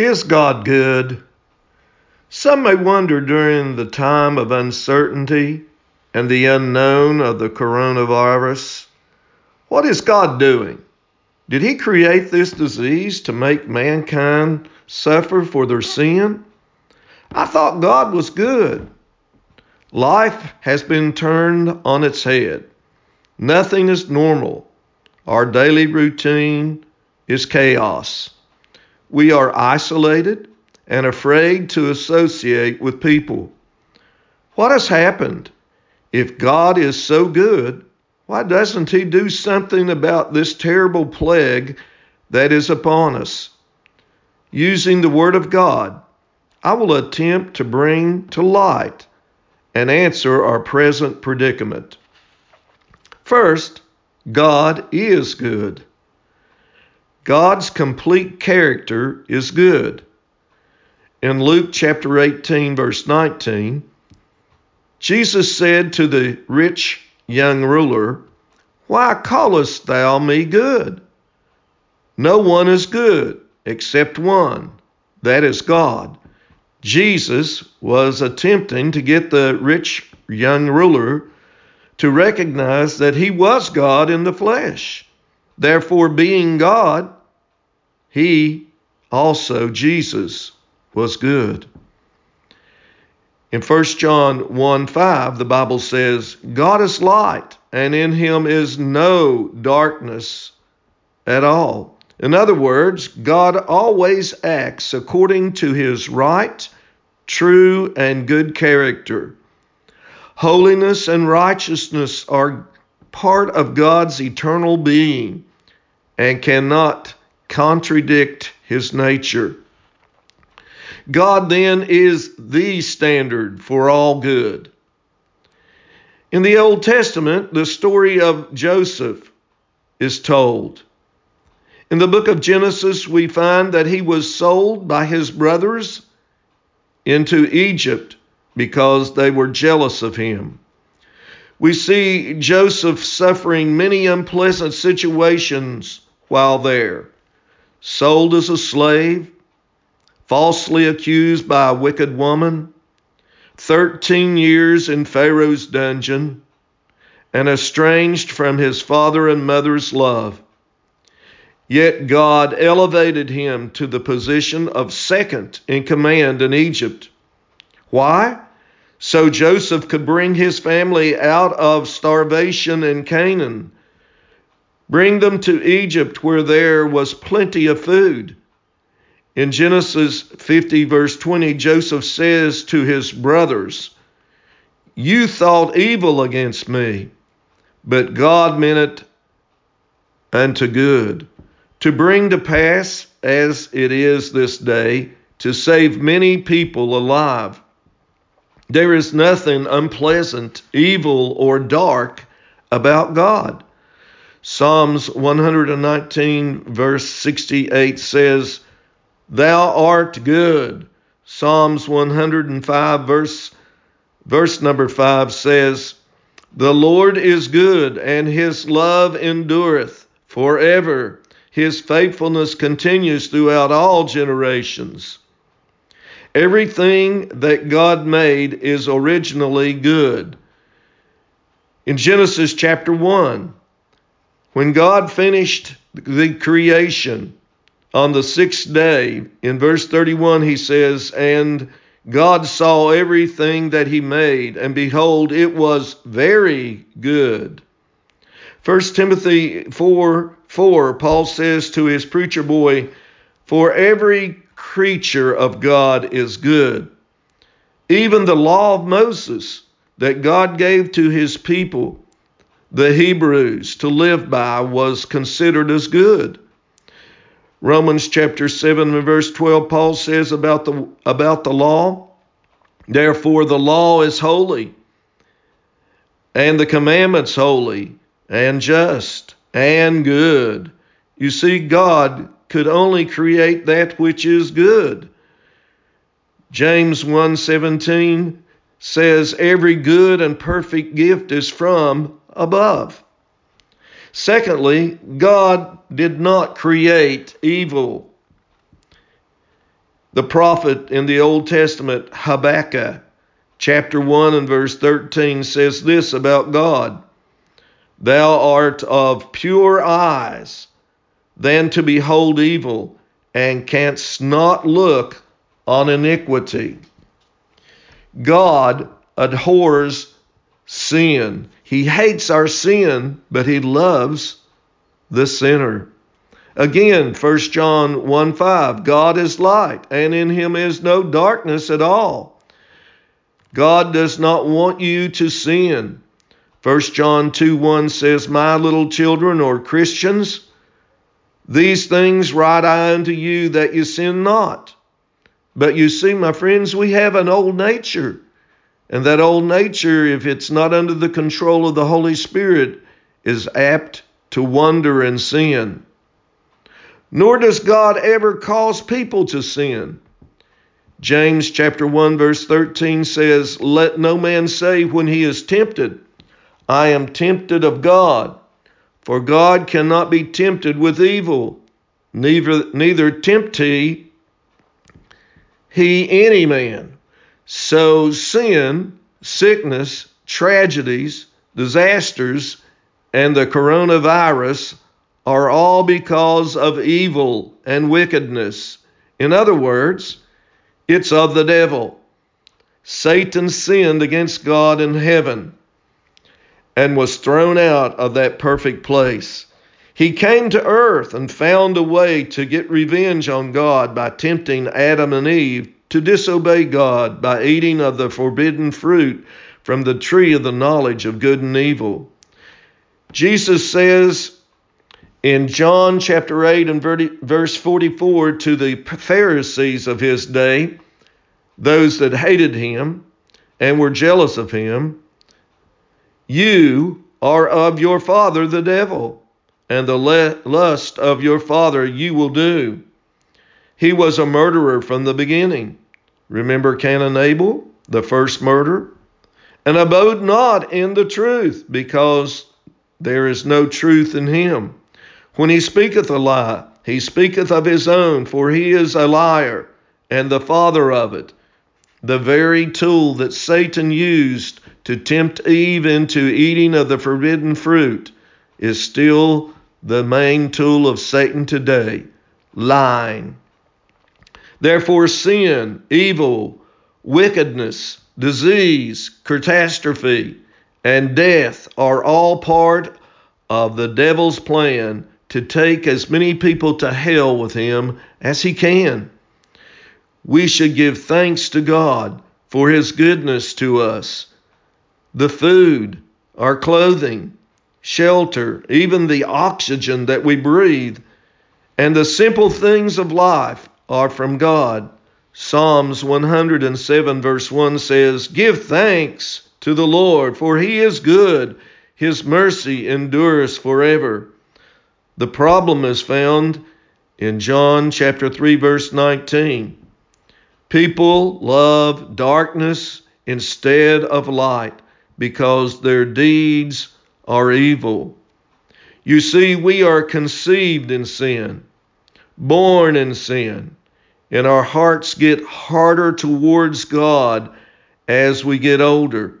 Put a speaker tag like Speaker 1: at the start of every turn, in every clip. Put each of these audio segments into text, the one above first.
Speaker 1: Is God good? Some may wonder during the time of uncertainty and the unknown of the coronavirus what is God doing? Did He create this disease to make mankind suffer for their sin? I thought God was good. Life has been turned on its head. Nothing is normal. Our daily routine is chaos. We are isolated and afraid to associate with people. What has happened? If God is so good, why doesn't He do something about this terrible plague that is upon us? Using the Word of God, I will attempt to bring to light and answer our present predicament. First, God is good. God's complete character is good. In Luke chapter 18, verse 19, Jesus said to the rich young ruler, Why callest thou me good? No one is good except one, that is God. Jesus was attempting to get the rich young ruler to recognize that he was God in the flesh. Therefore, being God, he also, Jesus, was good. In 1 John 1 5, the Bible says, God is light, and in him is no darkness at all. In other words, God always acts according to his right, true, and good character. Holiness and righteousness are part of God's eternal being and cannot contradict his nature. God then is the standard for all good. In the Old Testament, the story of Joseph is told. In the book of Genesis, we find that he was sold by his brothers into Egypt because they were jealous of him. We see Joseph suffering many unpleasant situations while there. Sold as a slave, falsely accused by a wicked woman, 13 years in Pharaoh's dungeon, and estranged from his father and mother's love. Yet God elevated him to the position of second in command in Egypt. Why? So Joseph could bring his family out of starvation in Canaan, bring them to Egypt where there was plenty of food. In Genesis 50, verse 20, Joseph says to his brothers, You thought evil against me, but God meant it unto good to bring to pass, as it is this day, to save many people alive. There is nothing unpleasant, evil, or dark about God. Psalms 119, verse 68 says, Thou art good. Psalms 105, verse, verse number 5 says, The Lord is good, and his love endureth forever. His faithfulness continues throughout all generations. Everything that God made is originally good. In Genesis chapter 1, when God finished the creation on the sixth day, in verse 31, he says, And God saw everything that he made, and behold, it was very good. 1 Timothy 4 4, Paul says to his preacher boy, For every creature of God is good. Even the law of Moses that God gave to his people, the Hebrews, to live by was considered as good. Romans chapter 7 and verse 12, Paul says about the, about the law, Therefore the law is holy, and the commandments holy and just and good. You see, God could only create that which is good. James 1:17 says every good and perfect gift is from above. Secondly, God did not create evil. The prophet in the Old Testament, Habakkuk, chapter 1 and verse 13, says this about God Thou art of pure eyes than to behold evil, and canst not look on iniquity. God abhors sin. He hates our sin, but he loves the sinner. Again, 1 John 1 5, God is light, and in him is no darkness at all. God does not want you to sin. 1 John 2 1 says, My little children or Christians, these things write I unto you that you sin not. But you see, my friends, we have an old nature. And that old nature, if it's not under the control of the Holy Spirit, is apt to wander and sin. Nor does God ever cause people to sin. James chapter 1 verse 13 says, "Let no man say when he is tempted, I am tempted of God, for God cannot be tempted with evil, neither neither tempt he he any man." So sin, sickness, tragedies, disasters, and the coronavirus are all because of evil and wickedness. In other words, it's of the devil. Satan sinned against God in heaven and was thrown out of that perfect place. He came to earth and found a way to get revenge on God by tempting Adam and Eve to disobey God by eating of the forbidden fruit from the tree of the knowledge of good and evil. Jesus says in John chapter 8 and verse 44 to the Pharisees of his day, those that hated him and were jealous of him, You are of your father the devil, and the lust of your father you will do. He was a murderer from the beginning. Remember Cain and Abel, the first murder? And abode not in the truth, because there is no truth in him. When he speaketh a lie, he speaketh of his own, for he is a liar and the father of it. The very tool that Satan used to tempt Eve into eating of the forbidden fruit is still the main tool of Satan today lying. Therefore, sin, evil, wickedness, disease, catastrophe, and death are all part of the devil's plan to take as many people to hell with him as he can. We should give thanks to God for his goodness to us. The food, our clothing, shelter, even the oxygen that we breathe, and the simple things of life are from God. Psalms 107, verse 1 says, Give thanks to the Lord, for he is good. His mercy endures forever. The problem is found in John chapter 3, verse 19. People love darkness instead of light because their deeds are evil. You see, we are conceived in sin, born in sin, and our hearts get harder towards God as we get older.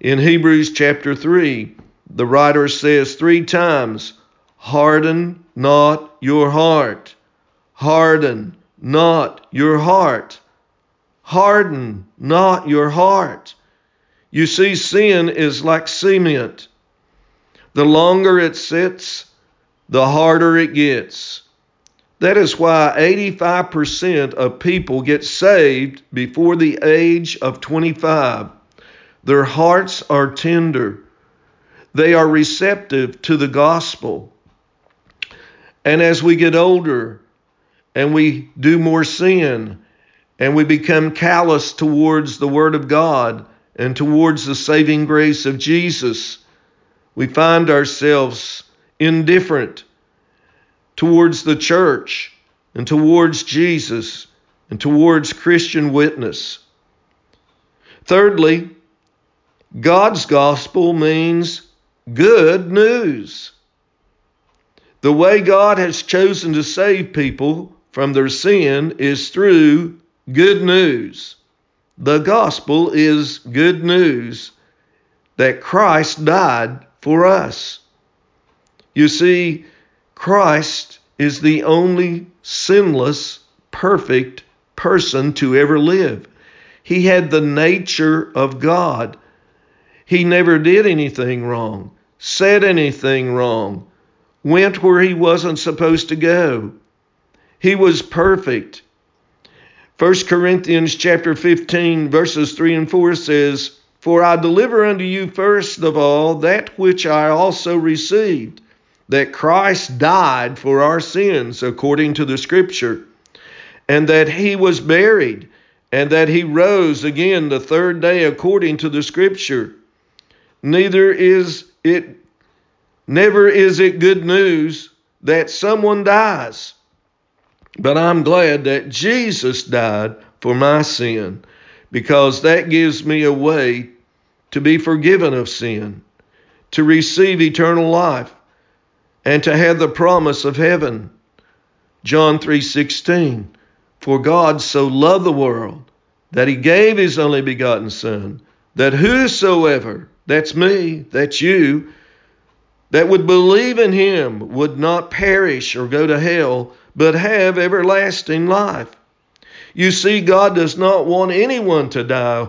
Speaker 1: In Hebrews chapter 3, the writer says three times, Harden not your heart. Harden not your heart. Harden not your heart. You see, sin is like cement. The longer it sits, the harder it gets. That is why 85% of people get saved before the age of 25. Their hearts are tender. They are receptive to the gospel. And as we get older and we do more sin and we become callous towards the Word of God and towards the saving grace of Jesus, we find ourselves indifferent towards the church and towards Jesus and towards Christian witness. Thirdly, God's gospel means good news. The way God has chosen to save people from their sin is through good news. The gospel is good news that Christ died for us. You see, Christ is the only sinless, perfect person to ever live. He had the nature of God. He never did anything wrong, said anything wrong, went where he wasn't supposed to go. He was perfect. 1 Corinthians chapter 15 verses 3 and 4 says, For I deliver unto you first of all that which I also received, that Christ died for our sins according to the scripture, and that he was buried, and that he rose again the third day according to the scripture. Neither is it never is it good news that someone dies. But I'm glad that Jesus died for my sin because that gives me a way to be forgiven of sin, to receive eternal life, and to have the promise of heaven. John 3:16 For God so loved the world that he gave his only begotten son that whosoever that's me that's you that would believe in him would not perish or go to hell but have everlasting life. You see, God does not want anyone to die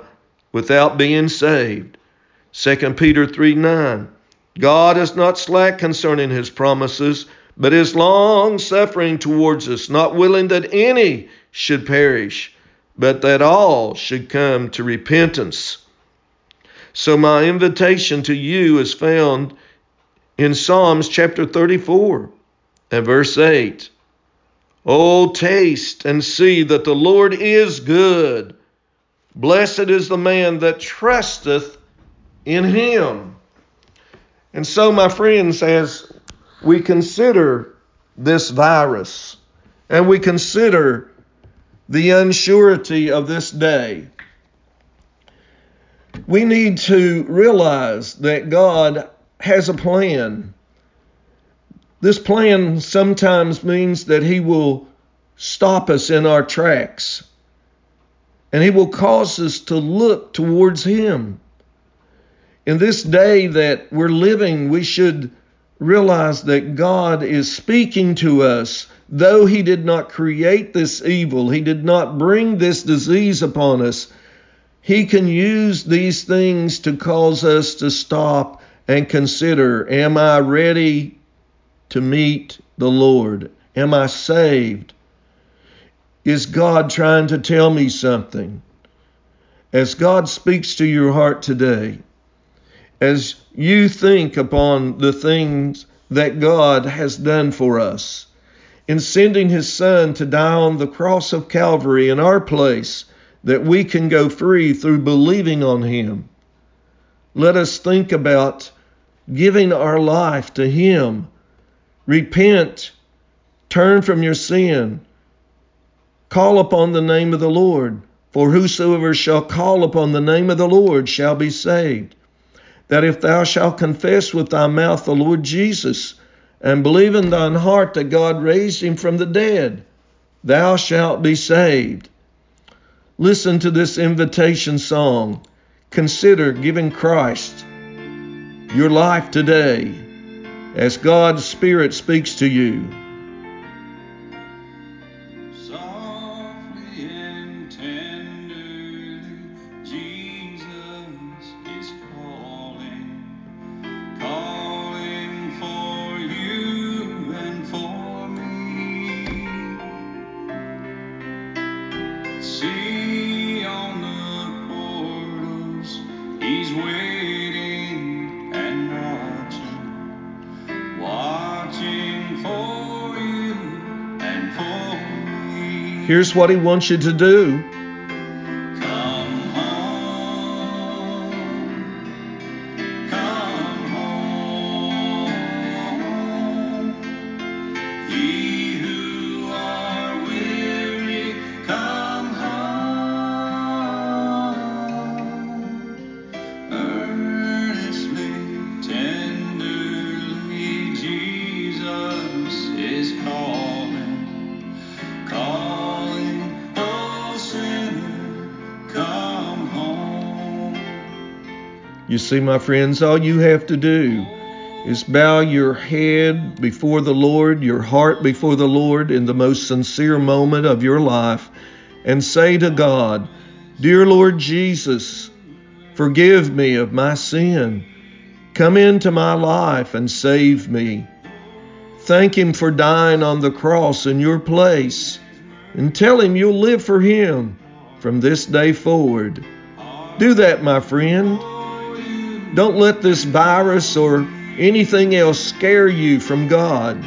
Speaker 1: without being saved. 2 Peter 3 9. God is not slack concerning his promises, but is long suffering towards us, not willing that any should perish, but that all should come to repentance. So, my invitation to you is found in Psalms chapter 34 and verse 8. Oh, taste and see that the Lord is good. Blessed is the man that trusteth in him. And so, my friends, as we consider this virus and we consider the unsurety of this day, we need to realize that God has a plan this plan sometimes means that He will stop us in our tracks and He will cause us to look towards Him. In this day that we're living, we should realize that God is speaking to us. Though He did not create this evil, He did not bring this disease upon us, He can use these things to cause us to stop and consider Am I ready to meet the Lord? Am I saved? Is God trying to tell me something? As God speaks to your heart today, as you think upon the things that God has done for us, in sending His Son to die on the cross of Calvary in our place, that we can go free through believing on Him. Let us think about giving our life to Him Repent, turn from your sin, call upon the name of the Lord. For whosoever shall call upon the name of the Lord shall be saved. That if thou shalt confess with thy mouth the Lord Jesus, and believe in thine heart that God raised him from the dead, thou shalt be saved. Listen to this invitation song. Consider giving Christ your life today as God's Spirit speaks to you. Here's what He wants you to do. You see, my friends, all you have to do is bow your head before the Lord, your heart before the Lord in the most sincere moment of your life, and say to God, Dear Lord Jesus, forgive me of my sin. Come into my life and save me. Thank Him for dying on the cross in your place, and tell Him you'll live for Him from this day forward. Do that, my friend. Don't let this virus or anything else scare you from God.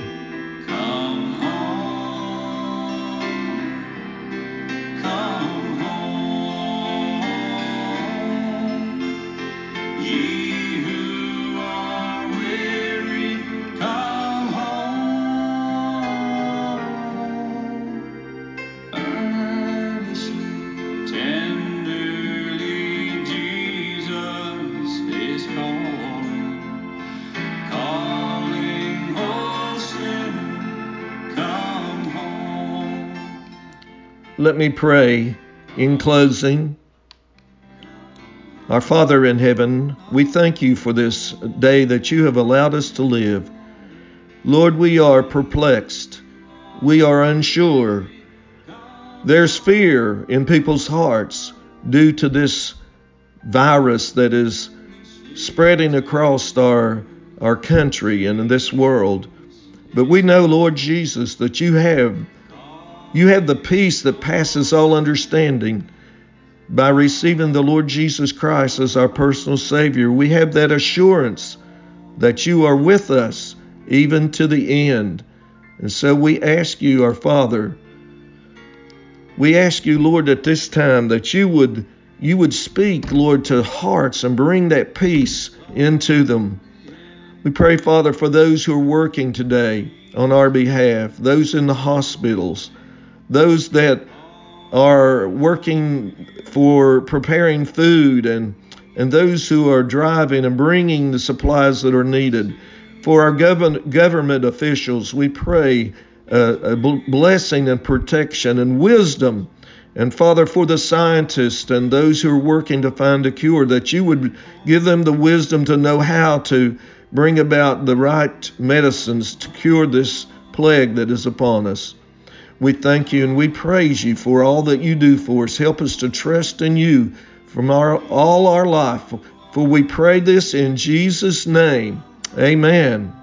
Speaker 1: Let me pray in closing. Our Father in heaven, we thank you for this day that you have allowed us to live. Lord, we are perplexed. We are unsure. There's fear in people's hearts due to this virus that is spreading across our, our country and in this world. But we know, Lord Jesus, that you have you have the peace that passes all understanding. By receiving the Lord Jesus Christ as our personal Savior, we have that assurance that you are with us even to the end. And so we ask you, our Father, we ask you, Lord, at this time that you would you would speak, Lord, to hearts and bring that peace into them. We pray, Father, for those who are working today on our behalf, those in the hospitals, those that are working for preparing food and and those who are driving and bringing the supplies that are needed. For our gov- government officials, we pray uh, a blessing and protection and wisdom. And Father, for the scientists and those who are working to find a cure, that you would give them the wisdom to know how to bring about the right medicines to cure this plague that is upon us. We thank you and we praise you for all that you do for us. Help us to trust in you from our, all our life. For we pray this in Jesus' name. Amen.